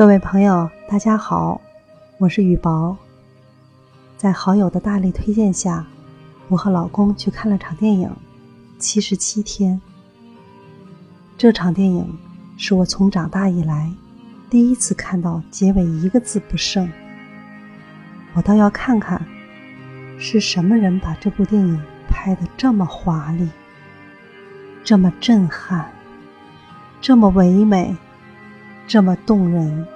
各位朋友，大家好，我是雨薄。在好友的大力推荐下，我和老公去看了场电影《七十七天》。这场电影是我从长大以来第一次看到结尾一个字不剩。我倒要看看，是什么人把这部电影拍得这么华丽，这么震撼，这么唯美。这么动人。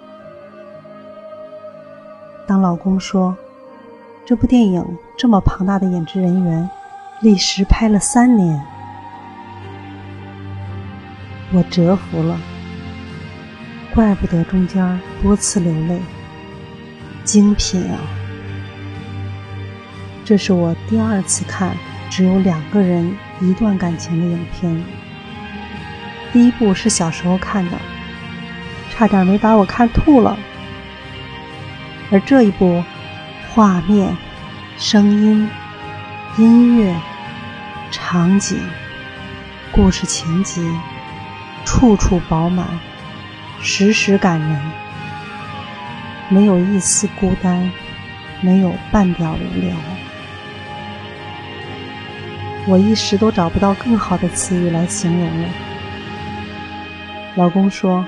当老公说这部电影这么庞大的演职人员，历时拍了三年，我折服了。怪不得中间多次流泪，精品啊！这是我第二次看只有两个人一段感情的影片。第一部是小时候看的。差点没把我看吐了。而这一部，画面、声音、音乐、场景、故事情节，处处饱满，时时感人，没有一丝孤单，没有半点无聊。我一时都找不到更好的词语来形容了。老公说。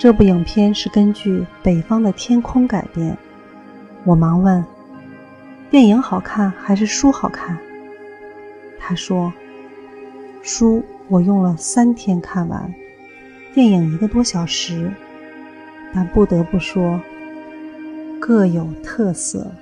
这部影片是根据《北方的天空》改编，我忙问：“电影好看还是书好看？”他说：“书我用了三天看完，电影一个多小时，但不得不说，各有特色。”